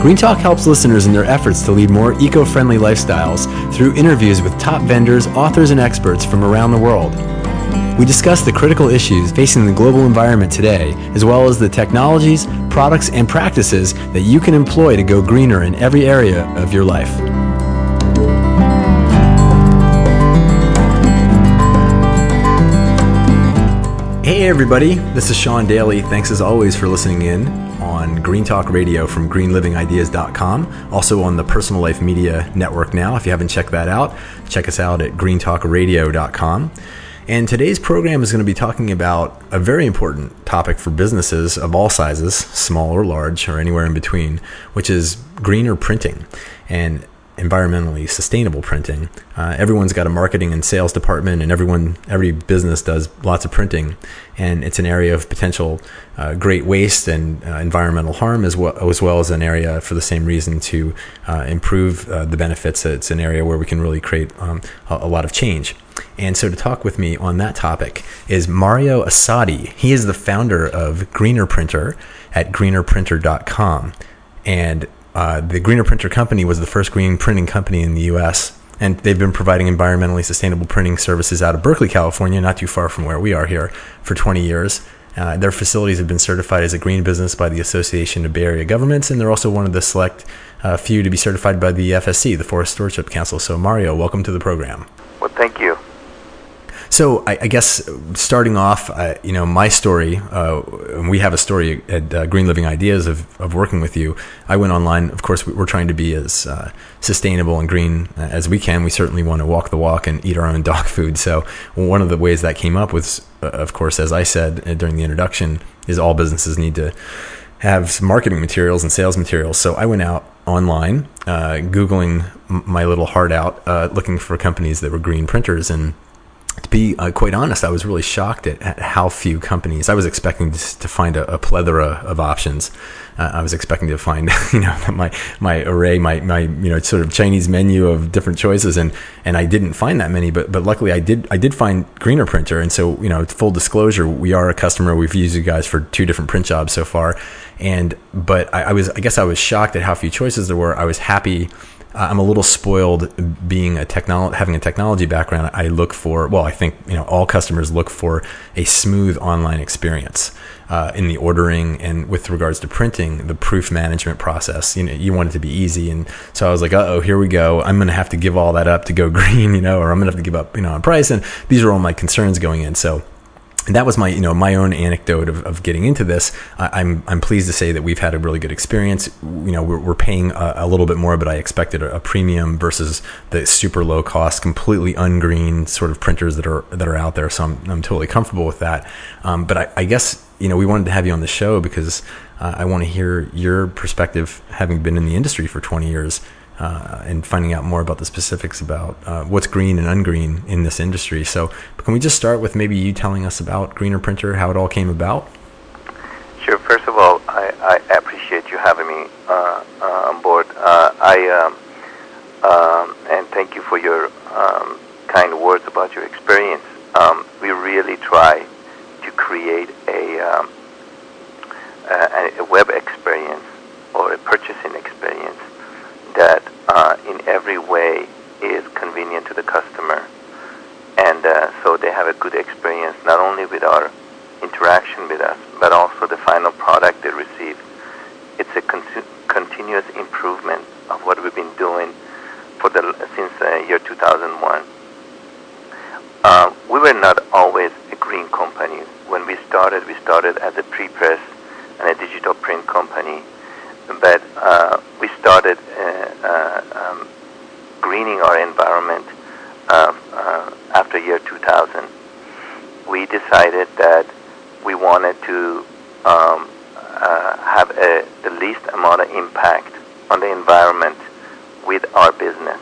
Green Talk helps listeners in their efforts to lead more eco friendly lifestyles through interviews with top vendors, authors, and experts from around the world. We discuss the critical issues facing the global environment today, as well as the technologies, products, and practices that you can employ to go greener in every area of your life. Hey, everybody, this is Sean Daily. Thanks as always for listening in on Green Talk Radio from greenlivingideas.com. Also on the Personal Life Media Network now. If you haven't checked that out, check us out at greentalkradio.com. And today's program is going to be talking about a very important topic for businesses of all sizes, small or large, or anywhere in between, which is greener printing. And environmentally sustainable printing. Uh, everyone's got a marketing and sales department, and everyone, every business does lots of printing, and it's an area of potential uh, great waste and uh, environmental harm, as well as well as an area for the same reason to uh, improve uh, the benefits. It's an area where we can really create um, a, a lot of change. And so, to talk with me on that topic is Mario Assadi. He is the founder of Greener Printer at greenerprinter.com. And uh, the Greener Printer Company was the first green printing company in the U.S. And they've been providing environmentally sustainable printing services out of Berkeley, California, not too far from where we are here, for 20 years. Uh, their facilities have been certified as a green business by the Association of Bay Area Governments, and they're also one of the select uh, few to be certified by the FSC, the Forest Stewardship Council. So, Mario, welcome to the program. Well, thank you. So I, I guess starting off, uh, you know, my story, uh, and we have a story at uh, Green Living Ideas of, of working with you. I went online. Of course, we're trying to be as uh, sustainable and green as we can. We certainly want to walk the walk and eat our own dog food. So one of the ways that came up was, uh, of course, as I said uh, during the introduction, is all businesses need to have marketing materials and sales materials. So I went out online, Googling my little heart out, looking for companies that were green printers and to be uh, quite honest, I was really shocked at, at, how few companies. I was expecting to, find a, a, plethora of options. Uh, I was expecting to find, you know, my my array, my my you know, sort of Chinese menu of different choices, and and I didn't find that many. But but luckily, I did I did find Greener Printer, and so you know, full disclosure, we are a customer. We've used you guys for two different print jobs so far, and but I, I was I guess I was shocked at how few choices there were. I was happy I'm a little spoiled being a technology, having a technology background. I look for, well, I think you know all customers look for a smooth online experience uh, in the ordering and with regards to printing, the proof management process. You know, you want it to be easy, and so I was like, oh, here we go. I'm going to have to give all that up to go green, you know, or I'm going to have to give up, you know, on price. And these are all my concerns going in. So that was my you know my own anecdote of, of getting into this. I, am I'm, I'm pleased to say that we've had a really good experience. You know we're, we're paying a, a little bit more, but I expected a, a, premium versus the super low cost, completely ungreen sort of printers that are that are out there. So I'm I'm totally comfortable with that. Um, but I, I guess you know we wanted to have you on the show because uh, I want to hear your perspective, having been in the industry for 20 years uh, and finding out more about the specifics about uh, what's green and ungreen in this industry. So, can we just start with maybe you telling us about Greener Printer, how it all came about? Sure. First of all, I, I appreciate you having me uh, uh on board. Uh, I um, um, and thank you for your um, kind words about your experience. Um, we really try to create a, um, a, a web experience or a purchasing experience in every way is convenient to the customer. And uh, so they have a good experience not only with our interaction with us, but also the final product they receive. It's a con- continuous improvement of what we've been doing for the since the year 2001. Uh, we were not always a green company. When we started, we started as a pre-press and a digital print company but uh, we started uh, uh, um, greening our environment um, uh, after year 2000. We decided that we wanted to um, uh, have a, the least amount of impact on the environment with our business.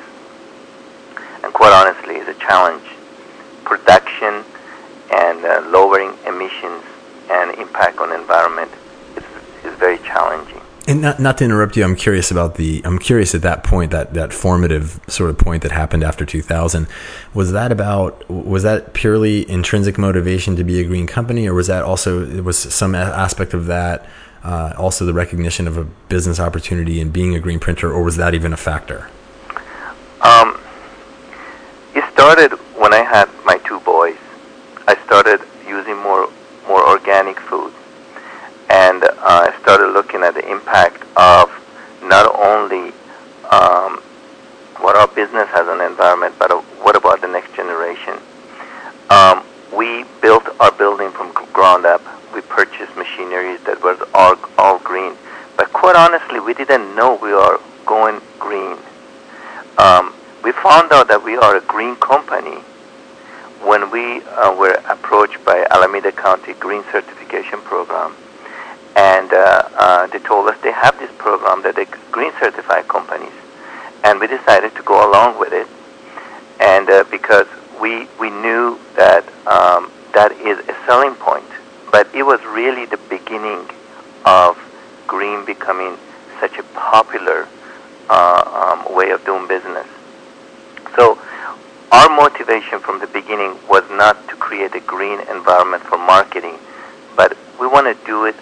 And quite honestly, it's a challenge. Production uh, lowering emissions and impact on environment is, is very challenging. And not, not to interrupt you, I'm curious about the. I'm curious at that point, that that formative sort of point that happened after 2000. Was that about? Was that purely intrinsic motivation to be a green company, or was that also was some aspect of that uh, also the recognition of a business opportunity in being a green printer, or was that even a factor? Um, it started when I had my two boys. I started using more more organic food started looking at the impact of not only um, what our business has on the environment, but what about the next generation. Um, we built our building from ground up. We purchased machinery that was all, all green. But quite honestly, we didn't know we are going green. Um, we found out that we are a green company when we uh, were approached by Alameda County Green Certification Program and uh, uh, they told us they have this program that they green certify companies, and we decided to go along with it, and uh, because we we knew that um, that is a selling point, but it was really the beginning of green becoming such a popular uh, um, way of doing business. So our motivation from the beginning was not to create a green environment for marketing, but we want to do it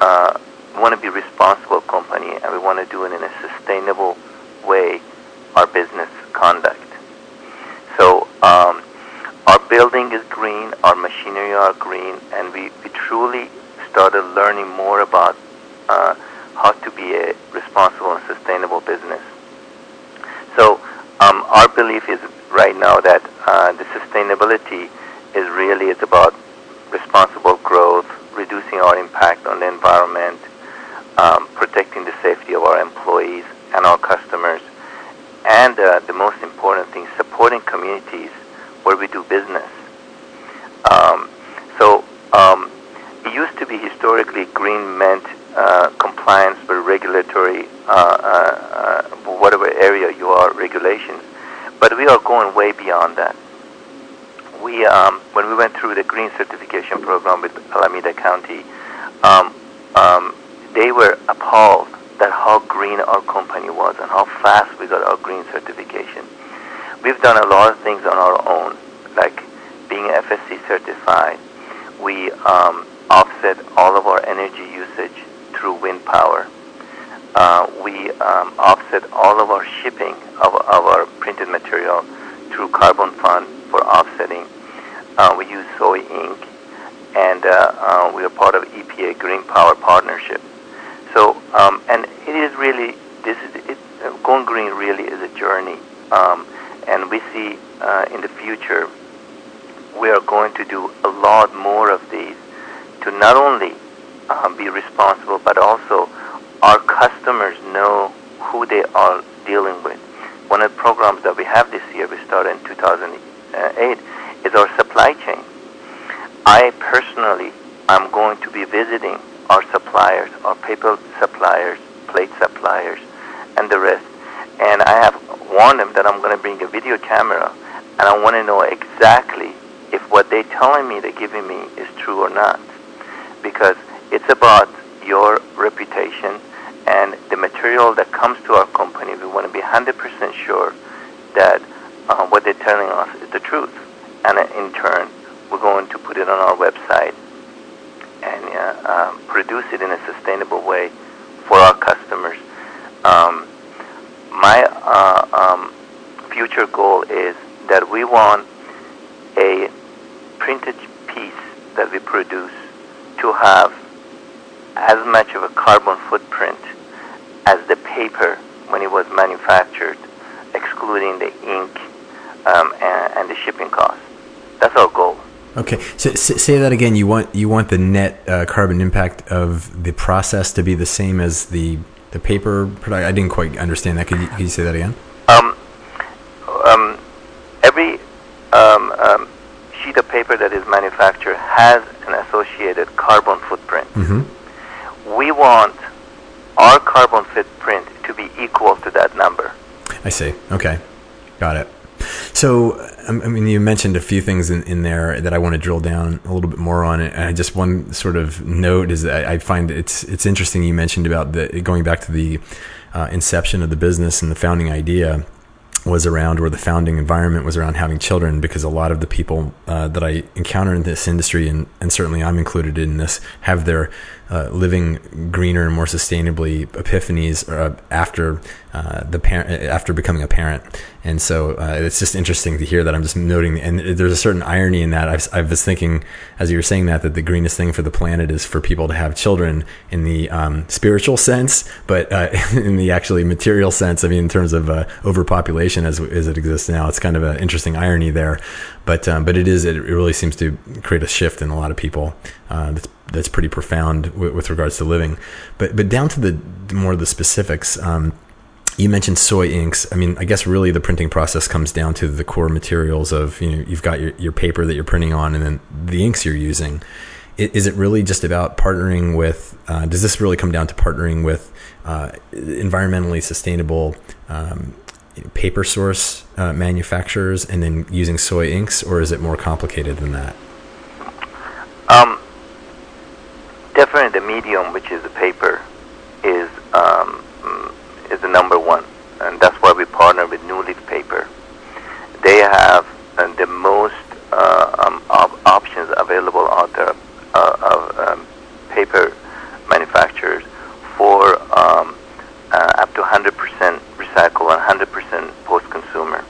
uh, we want to be a responsible company and we want to do it in a sustainable way, our business conduct. So um, our building is green, our machinery are green, and we, we truly started learning more about uh, how to be a responsible and sustainable business. So um, our belief is right now that uh, the sustainability is really it's about responsible growth, reducing our impact on the environment, um, protecting the safety of our employees and our customers, and uh, the most important thing, supporting communities where we do business. Um, so um, it used to be historically green meant uh, compliance with regulatory, uh, uh, uh whatever area you are, regulations. But we are going way beyond that we um, when we went through the green certification program with Alameda County, um, um, they were appalled that how green our company was and how fast we got our green certification. We've done a lot of things on our own, like being FSC certified. We um, offset all of our energy usage through wind power. Uh, we um, offset all of our shipping of, of our printed material through Carbon Fund for offsetting. Uh, we use soy ink, and uh, uh, we are part of EPA Green Power Partnership. So, um, and it is really this is it, going green really is a journey, um, and we see in the future we are going to do a lot more of these to not only um, be responsible, but also our customers know who they are dealing with. One of the programs that we have this year, we started in 2008, is our supply chain. I personally am going to be visiting our suppliers, our paper suppliers, plate suppliers, and the rest. And I have warned them that I'm going to bring a video camera, and I want to know exactly if what they're telling me they're giving me is true or not. Because it's about your reputation and the material that comes to our company. We want to be 100% sure that uh, what they're telling us is the truth and in turn, we're going to put it on our website and uh, um, produce it in a sustainable way for our customers. Um, my uh, um, future goal is that we want a printed piece that we produce to have as much of a carbon footprint as the paper when it was manufactured, excluding the ink um, and, and the shipping costs. That's our goal. Okay, so say that again. You want you want the net uh, carbon impact of the process to be the same as the the paper product. I didn't quite understand that. Could you, could you say that again? Um, um, every um, um, sheet of paper that is manufactured has an associated carbon footprint. Mm-hmm. We want our carbon footprint to be equal to that number. I see. Okay, got it. So I mean, you mentioned a few things in, in there that I want to drill down a little bit more on. And just one sort of note is that I find it's it's interesting you mentioned about the going back to the uh, inception of the business and the founding idea was around, or the founding environment was around having children, because a lot of the people uh, that I encounter in this industry, and, and certainly I'm included in this, have their uh, living greener and more sustainably epiphanies uh, after uh, the parent after becoming a parent. And so uh, it's just interesting to hear that. I'm just noting, and there's a certain irony in that. I've, I was thinking as you were saying that that the greenest thing for the planet is for people to have children in the um, spiritual sense, but uh, in the actually material sense. I mean, in terms of overpopulation as as it exists now, it's kind of an interesting irony there. But um, but it is it really seems to create a shift in a lot of people. that's that's pretty profound with, with, regards to living. But but down to the more of the specifics. Um, you mentioned soy inks. I mean, I guess really the printing process comes down to the core materials of you know you've got your, your paper that you're printing on, and then the inks you're using. Is it really just about partnering with? Uh, does this really come down to partnering with uh, environmentally sustainable um, paper source uh, manufacturers and then using soy inks, or is it more complicated than that? Um, definitely the medium, which is the paper, is um, is the number one, and that's why we partner with New Leaf Paper. They have uh, the most uh, um, op- options available out there uh, of um, paper manufacturers for um, uh, up to 100% recycle and 100% post-consumer.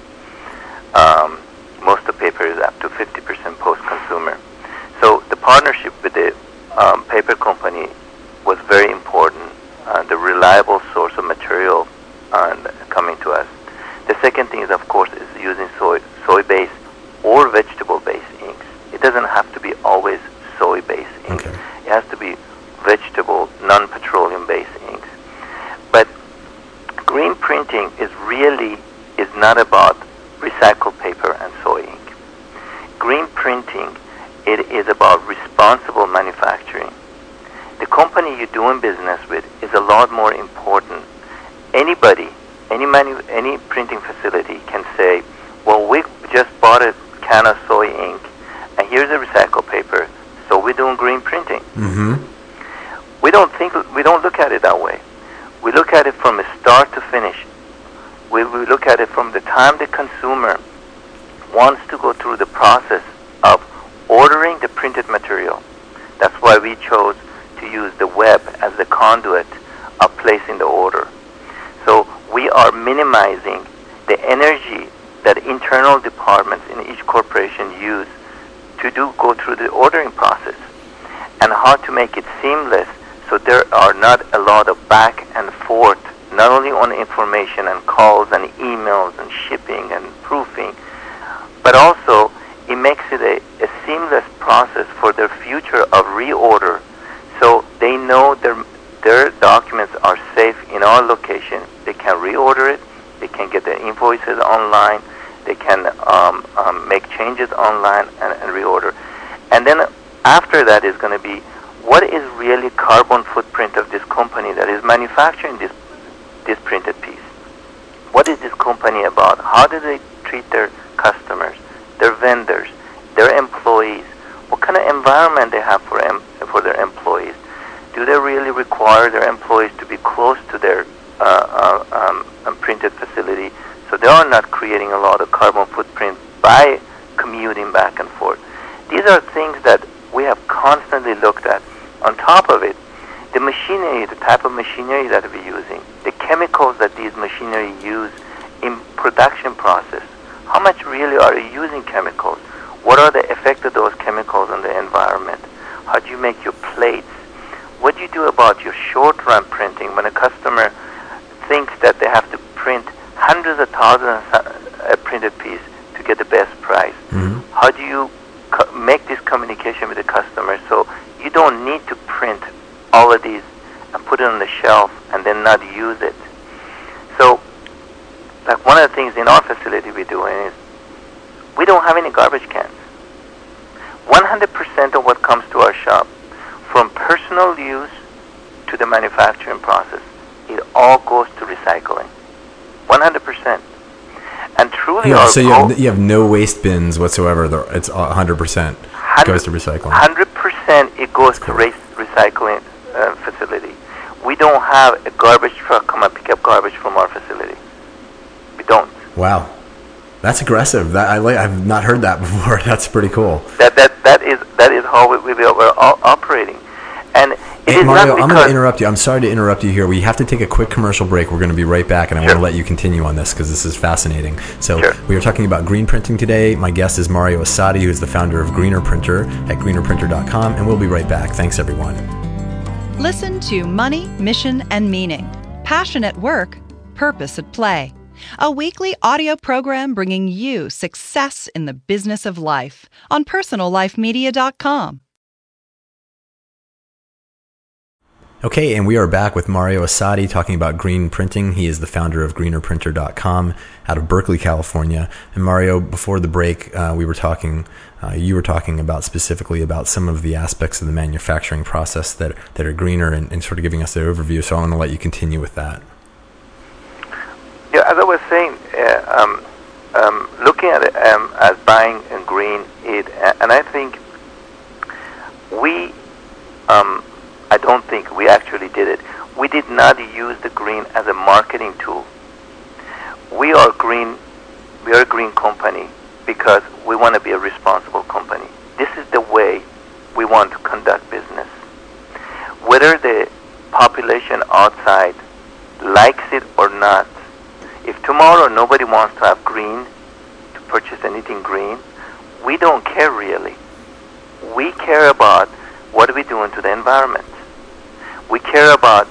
Um, most of the paper is up to 50% post-consumer. So the partnership with the um, paper company was very important. Uh, the reliable source of material uh, coming to us. The second thing is, of course, is using soy soy-based or vegetable-based inks. It doesn't have to be always soy-based inks. Okay. It has to be vegetable, non-petroleum-based inks. But green printing is really is not about recycled paper and soy ink. Green printing it is about responsible manufacturing. The company you're doing business with is a lot more important. Anybody, any manu- any printing facility can say, "Well, we just bought a can of soy ink, and here's a recycled paper, so we're doing green printing." Mm-hmm. We don't think we don't look at it that way. We look at it from start to finish. We, we look at it from the time the consumer wants to go through the process of ordering the printed material. That's why we chose to use the web as the conduit of placing the order. So we are minimizing the energy that internal departments in each corporation use to do go through the ordering process and how to make it seamless so there are not a lot of back and forth not only on information and calls and emails and shipping and proofing but also it makes it a, a seamless process for their future of reorder so they know their their documents are safe in our location. They can reorder it. They can get their invoices online. They can um, um, make changes online and, and reorder. And then after that is going to be what is really carbon footprint of this company that is manufacturing this this printed piece? What is this company about? How do they treat their customers? their vendors, their employees, what kind of environment they have for em- for their employees. Do they really require their employees to be close to their uh, uh, um, printed facility so they are not creating a lot of carbon footprint by commuting back and forth? These are things that we have constantly looked at. On top of it, the machinery, the type of machinery that we're using, the chemicals that these machinery use in production process, how much really are you using chemicals? What are the effects of those chemicals on the environment? How do you make your plates? What do you do about your short run printing when a customer thinks that they have to print hundreds of thousands of a printed piece to get the best price? Mm-hmm. How do you co- make this communication with the customer so you don't need to print all of these and put it on the shelf and then not use it? So like one of the things in our facility we're doing is we don't have any garbage cans. 100% of what comes to our shop, from personal use to the manufacturing process, all goes to recycling. 100%. And truly Yeah, so you have, you have no waste bins whatsoever. It's 100% goes to recycling. Hundred percent, it goes to race recycling uh, facility. We don't have a garbage truck come and pick up garbage from our facility. We don't. Wow. That's aggressive. That I like. I've not heard that before. That's pretty cool. That that that is that is how we, we we're operating, and Hey, Mario, not I'm going to interrupt you. I'm sorry to interrupt you here. We have to take a quick commercial break. We're going to be right back, and I want to let you continue on this because this is fascinating. So, Sure. we are talking about green printing today. My guest is Mario Assadi, who is the founder of Greener Printer at greenerprinter.com, and we'll be right back. Thanks, everyone. Listen to Money, Mission, and Meaning Passion at Work, Purpose at Play. A weekly audio program bringing you success in the business of life on personallifemedia.com. Okay, and we are back with Mario Assadi talking about green printing. He is the founder of greenerprinter.com out of Berkeley, California. And Mario, before the break, uh, we were talking, uh, you were talking about specifically about some of the aspects of the manufacturing process that, that are greener and, and sort of giving us the overview. So I want to let you continue with that. Yeah, as I was saying, uh, um, um, looking at it um, as buying and green, it, and I think we, um, I don't think we actually did it. We did not use the green as a marketing tool. We are green. We are a green company because we want to be a responsible company. This is the way we want to conduct business. Whether the population outside likes it or not, if tomorrow nobody wants to have green, to purchase anything green, we don't care really. We care about what are we doing to the environment. We care about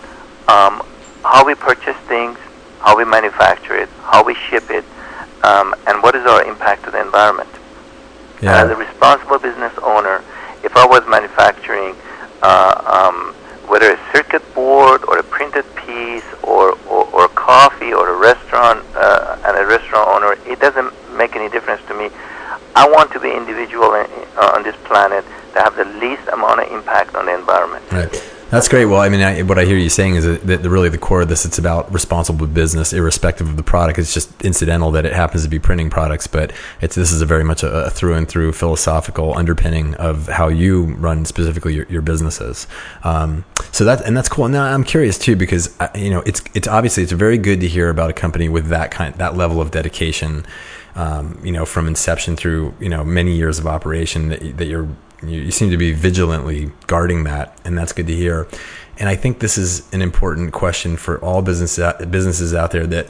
um, how we purchase things, how we manufacture it, how we ship it, um, and what is our impact to the environment. And as a responsible business owner, if I was manufacturing uh, um, whether a circuit board or a printed piece or, or, or coffee or a restaurant uh, and a restaurant owner, it doesn't make any difference to me. I want to be individual in, uh, on this planet that have the least amount of impact on the environment. Right. That's great. Well, I mean, I, what I hear you saying is that, that really the core of this, it's about responsible business, irrespective of the product. It's just incidental that it happens to be printing products, but it's this is a very much a, a through and through philosophical underpinning of how you run specifically your, your businesses. Um, so that and that's cool. Now I'm curious too because uh, you know it's it's obviously it's very good to hear about a company with that kind that level of dedication. Um, you know, from inception through you know many years of operation that, that you're you, you seem to be vigilantly guarding that, and that's good to hear. And I think this is an important question for all business businesses out there that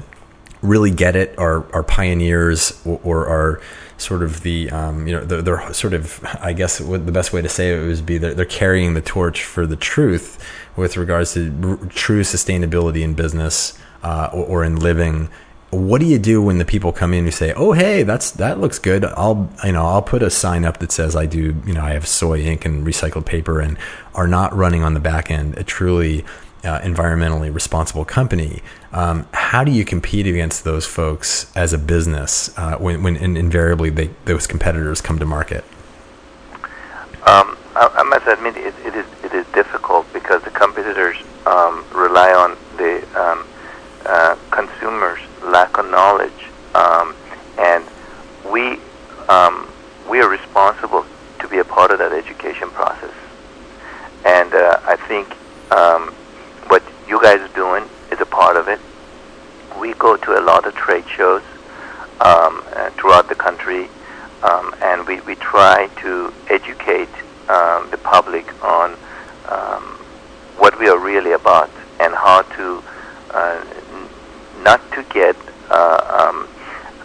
really get it, are are pioneers or, or are sort of the um, you know they're, they're, sort of I guess what the best way to say it would be they're, they're carrying the torch for the truth with regards to r- true sustainability in business uh, or, or in living what do you do when the people come in who say, "Oh, hey, that's that looks good. I'll you know I'll put a sign up that says I do you know I have soy ink and recycled paper and are not running on the back end a truly uh, environmentally responsible company." Um, how do you compete against those folks as a business uh, when when in, invariably they, those competitors come to market? Um, I, I must admit it, it is it is difficult because the competitors um, rely on the um, uh, consumers' lack of knowledge, um, and we um, we are responsible to be a part of that education process. And uh, I think um, what you guys are doing is a part of it. We go to a lot of trade shows um, uh, throughout the country, um, and we, we try to educate um, the public on um, what we are really about and how to uh, not to get um,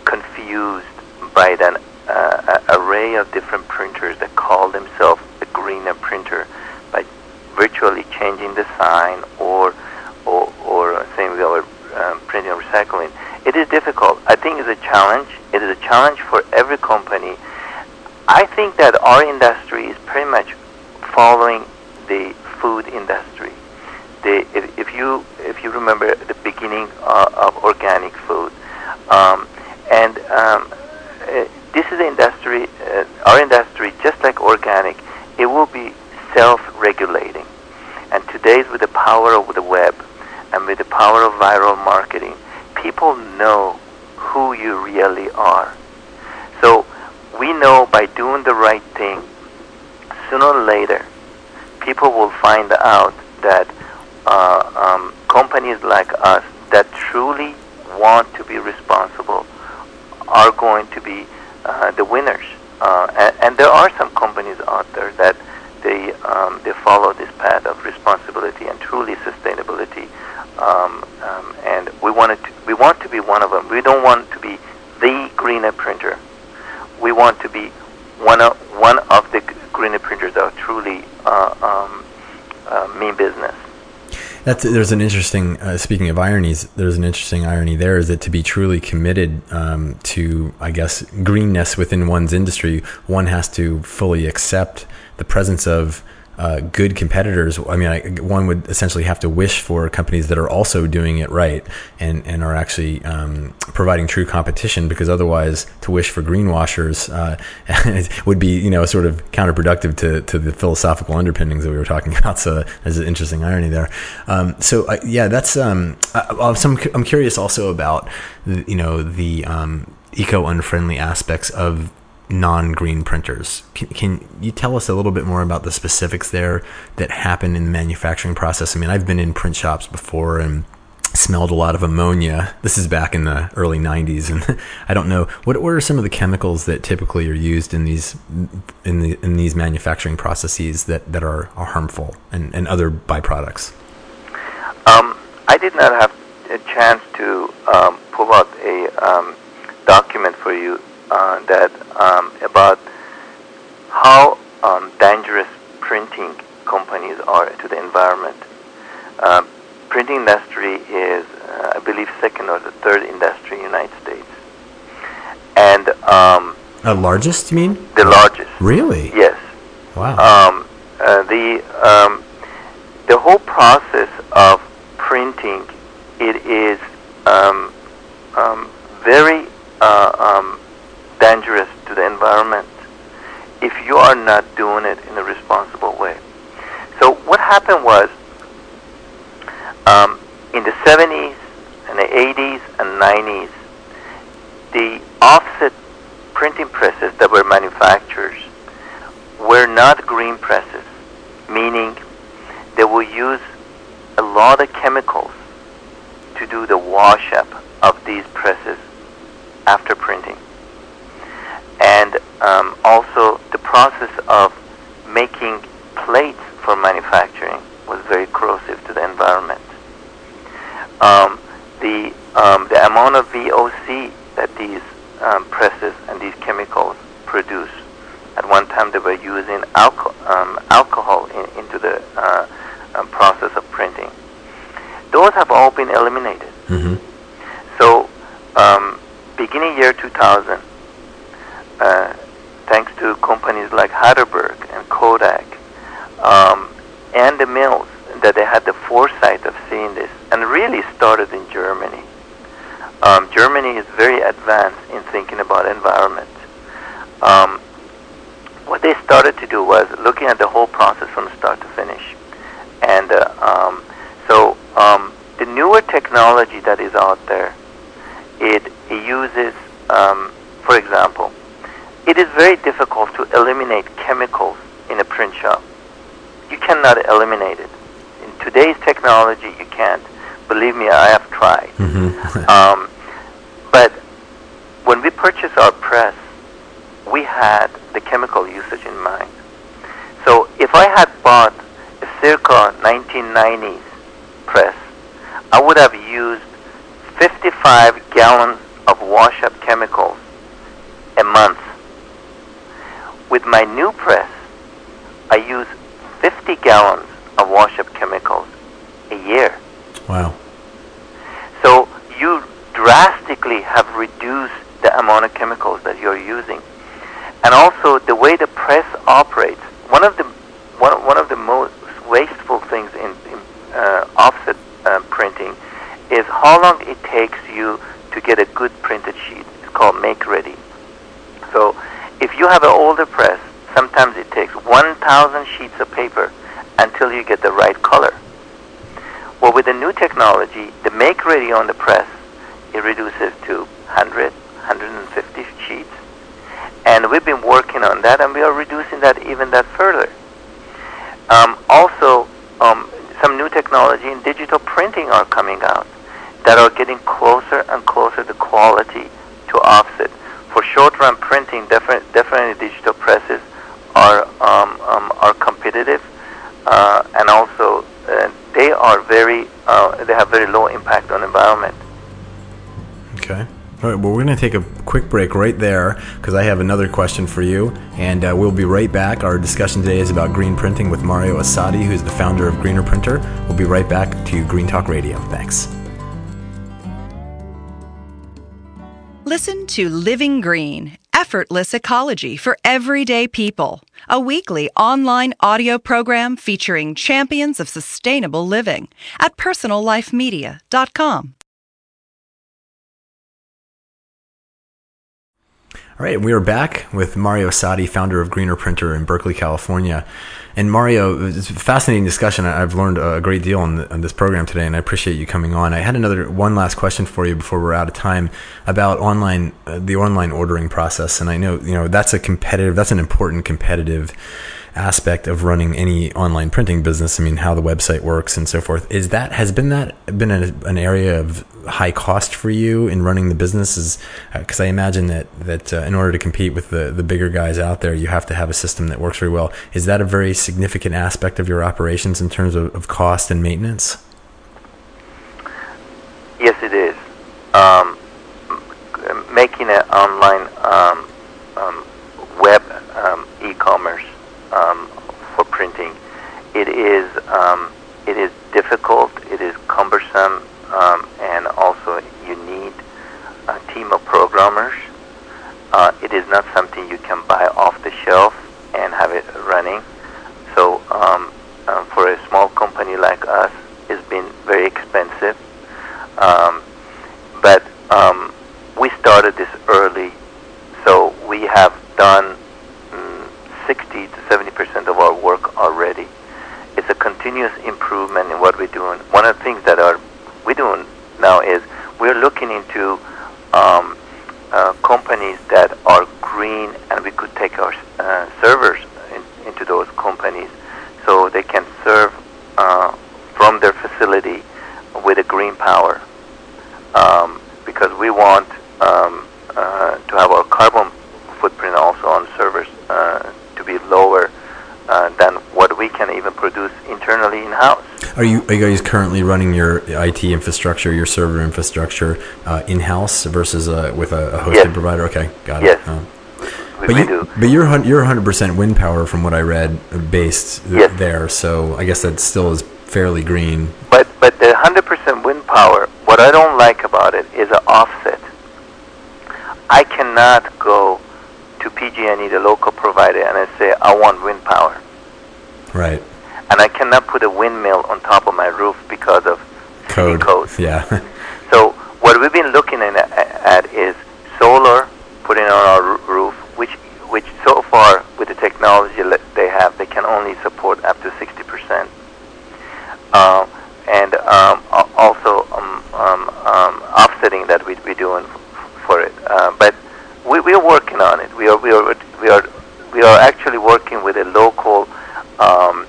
confused by an uh, array of different printers that call themselves a greener printer by virtually changing the sign or or, or saying we are um, printing and recycling. It is difficult. I think it's a challenge. It is a challenge for every company. I think that our industry is pretty much following the food industry. The, if, you if you remember the beginning uh, of organic food, um, and um, uh, this is industry, uh, our industry, just like organic, it will be self-regulating. And today's with the power of the web and with the power of viral marketing, people know who you really are. So we know by doing the right thing, sooner or later, people will find out that um, companies like us that truly want to be responsible are going to be uh, the winners. Uh, and, and, there are some companies out there that they um, they follow this path of responsibility and truly sustainability. Um, um, and we want to we want to be one of them. We don't want to be the greener printer. We want to be one of one of the greener printers that are truly uh, um, uh, mean business. That's, there's an interesting. Uh, speaking of ironies, there's an interesting irony there. Is that to be truly committed um, to, I guess, greenness within one's industry, one has to fully accept the presence of uh, good competitors. I mean, I, one would essentially have to wish for companies that are also doing it right and, and are actually um, providing true competition because otherwise to wish for greenwashers uh, would be, you know, sort of counterproductive to, to the philosophical underpinnings that we were talking about. So there's an interesting irony there. Um, so uh, yeah, that's, um, I, I'm curious also about, you know, the, um, eco unfriendly aspects of non-green printers. Can, can, you tell us a little bit more about the specifics there that happen in the manufacturing process? I mean, I've been in print shops before and smelled a lot of ammonia. This is back in the early 90s and I don't know what what are some of the chemicals that typically are used in these in the in these manufacturing processes that that are, are harmful and, and other byproducts. Um, I did not have a chance to um, pull out a um, document for you uh, that um, about how um, dangerous printing companies are to the environment. Uh, printing industry is, uh, I believe, second or the third industry in the United States, and um, the largest. You mean the largest? Really? Yes. Wow. Um, uh, the um, the whole process of printing it is um, um, very uh, um, dangerous to the environment if you are not doing it in a responsible way. So what happened was um, in the 70s and the 80s and 90s, the offset printing presses that were manufactured were not green presses, meaning they will use a lot of chemicals to do the wash up of these presses after printing um, also the process of making plates for manufacturing was very corrosive to the environment. Um, the um, the amount of VOC that these um, presses and these chemicals produce. At one time, they were using alco- um, alcohol in, into the uh, um, process of printing. Those have all been eliminated. Mm-hmm. So, beginning year 2000, uh, thanks to companies like Heidelberg and Kodak um, and the mills that they had the foresight of seeing this and really started in Germany. Um, Germany is very advanced in thinking about environment. Um, what they started to do was looking at the whole process from start to finish. And uh, um, so um, the newer technology that is out there, it, it uses, um, for example, it is very difficult to eliminate chemicals in a print shop. You cannot eliminate it. In today's technology, you can't. Believe me, I have tried. Mm-hmm. um, but when we purchased our press, we had the chemical usage in mind. So if I had bought a circa 1990s press, I would have used 55 gallons of wash-up chemicals a month with my new press, I use 50 gallons of wash-up chemicals a year. Wow. So you drastically have reduced the amount of chemicals that you're using. And also the way the press operates. One of the one, one of the most wasteful things in, in uh, offset uh, printing is how long it takes you to get a good printed sheet. It's called make ready. So if you have an older press, sometimes it takes 1,000 sheets of paper until you get the right color. Well, with the new technology, the make ready on the press, it reduces to 100, 150 sheets. And we've been working on that, and we are reducing that even that further. Um, also, um, some new technology in digital printing are coming out that are getting closer and closer to quality to offset. For short-run printing, definitely, definitely digital presses are um, um, are competitive, uh, and also uh, they are very uh, they have very low impact on environment. Okay. All right, well, we're going to take a quick break right there because I have another question for you, and uh, we'll be right back. Our discussion today is about green printing with Mario Assadi, who's the founder of Greener Printer. We'll be right back to Green Talk Radio. Thanks. Listen to Living Green Effortless Ecology for Everyday People, a weekly online audio program featuring champions of sustainable living at personallifemedia.com. All right, we are back with Mario Assadi, founder of Greener Printer in Berkeley, California. And Mario, it's a fascinating discussion. I've learned a great deal on, the, on, this program today, and I appreciate you coming on. I had another one last question for you before we're out of time about online, uh, the online ordering process. And I know you know that's a competitive, that's an important competitive aspect of running any online printing business. I mean, how the website works and so forth. Is that has been that been a, an area of high cost for you in running the business? Is because uh, I imagine that that uh, in order to compete with the the bigger guys out there, you have to have a system that works very well. Is that a very significant aspect of your operations in terms of, of cost and maintenance? Yes, it is. Um, making an online um, um, web um, e-commerce. It is um, it is difficult. It is cumbersome, um, and also you need a team of programmers. Uh, it is not something you can buy off the shelf and have it running. So um, um, for a small company like us, it's been very expensive. Um, but um, we started this early, so we have done 60 to 70 percent of our work already. It's a continuous improvement in what we're doing. One of the things that are we're doing now is we're looking into um, uh, companies that are green, and we could take our uh, servers in, into those companies so they can serve uh, from their facility with a green power. Um, because we want um, uh, to have our carbon footprint also on servers uh, to be lower we can even produce internally in house. Are you are you guys currently running your IT infrastructure, your server infrastructure uh, in house versus uh, with a, a hosted yes. provider? Okay, got yes. it. Uh, we, but we you, do. but you're you're 100 percent wind power from what I read uh, based yes. there. So I guess that still is fairly green. But but the 100% wind power, what I don't like about it is an offset. I cannot go to PG&E, the local provider, and I say I want wind power. Right. And I cannot put a windmill on top of my roof because of code. code. Yeah. so what we've been looking at, at is solar putting on our roof, which which so far with the technology they have, they can only support up to 60 percent. Uh, and um, also um, um, um, offsetting that we, we're doing for it. Uh, but we, we are working on it. We are we are we are we are actually working with a local um,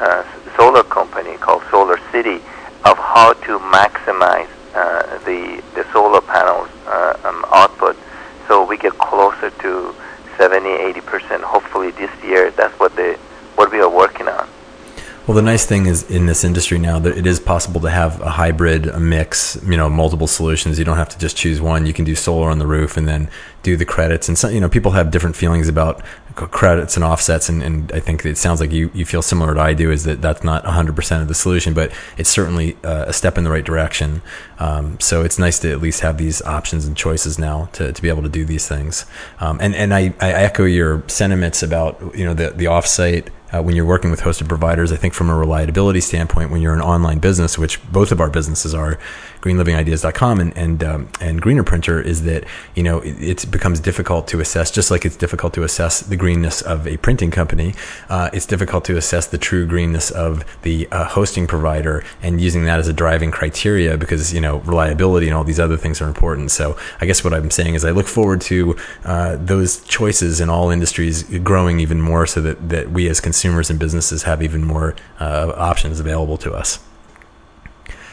uh, solar company called Solar City of how to maximize uh, the the solar panels uh, um, output, so we get closer to 70, 80 percent. Hopefully this year, that's what the what we are working on. Well, the nice thing is in this industry now that it is possible to have a hybrid, a mix, you know, multiple solutions. You don't have to just choose one. You can do solar on the roof and then do the credits. And so, you know, people have different feelings about credits and offsets. And, and I think it sounds like you, you feel similar to I do is that that's not 100% of the solution, but it's certainly uh, a step in the right direction. Um, so it's nice to at least have these options and choices now to, to be able to do these things. Um, and, and I, I echo your sentiments about, you know, the, the offsite uh, when you're working with hosted providers. I think from a reliability standpoint, when you're an online business, which both of our businesses are, greenlivingideas.com and and um, and Greener Printer, is that you know it, it, becomes difficult to assess, just like it's difficult to assess the greenness of a printing company. Uh, it's difficult to assess the true greenness of the uh, hosting provider, and using that as a driving criteria because you know reliability and all these other things are important. So I guess what I'm saying is I look forward to uh, those choices in all industries growing even more, so that that we as consumers and businesses have even more uh, options available to us.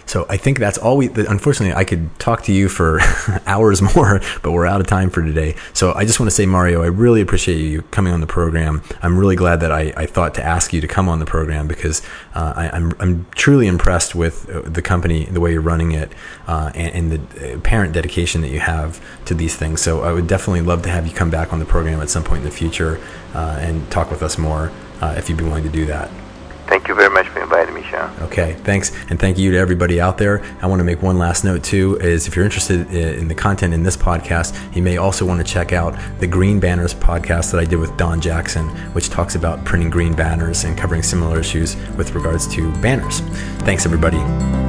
So I think that's all we. Unfortunately, I could talk to you for hours more, but we're out of time for today. So I just want to say, Mario, I really appreciate you coming on the program. I'm really glad that I, I thought to ask you to come on the program because uh, I, am I'm, I'm truly impressed with uh, the company, the way you're running it, uh, and, and, the apparent dedication that you have to these things. So I would definitely love to have you come back on the program at some point in the future uh, and talk with us more uh, if you'd be willing to do that. Thank you very much for inviting me, Sean. Okay, thanks. And thank you to everybody out there. I want to make one last note, too, is if you're interested in the content in this podcast, you may also want to check out the Green Banners podcast that I did with Don Jackson, which talks about printing green banners and covering similar issues with regards to banners. Thanks, everybody.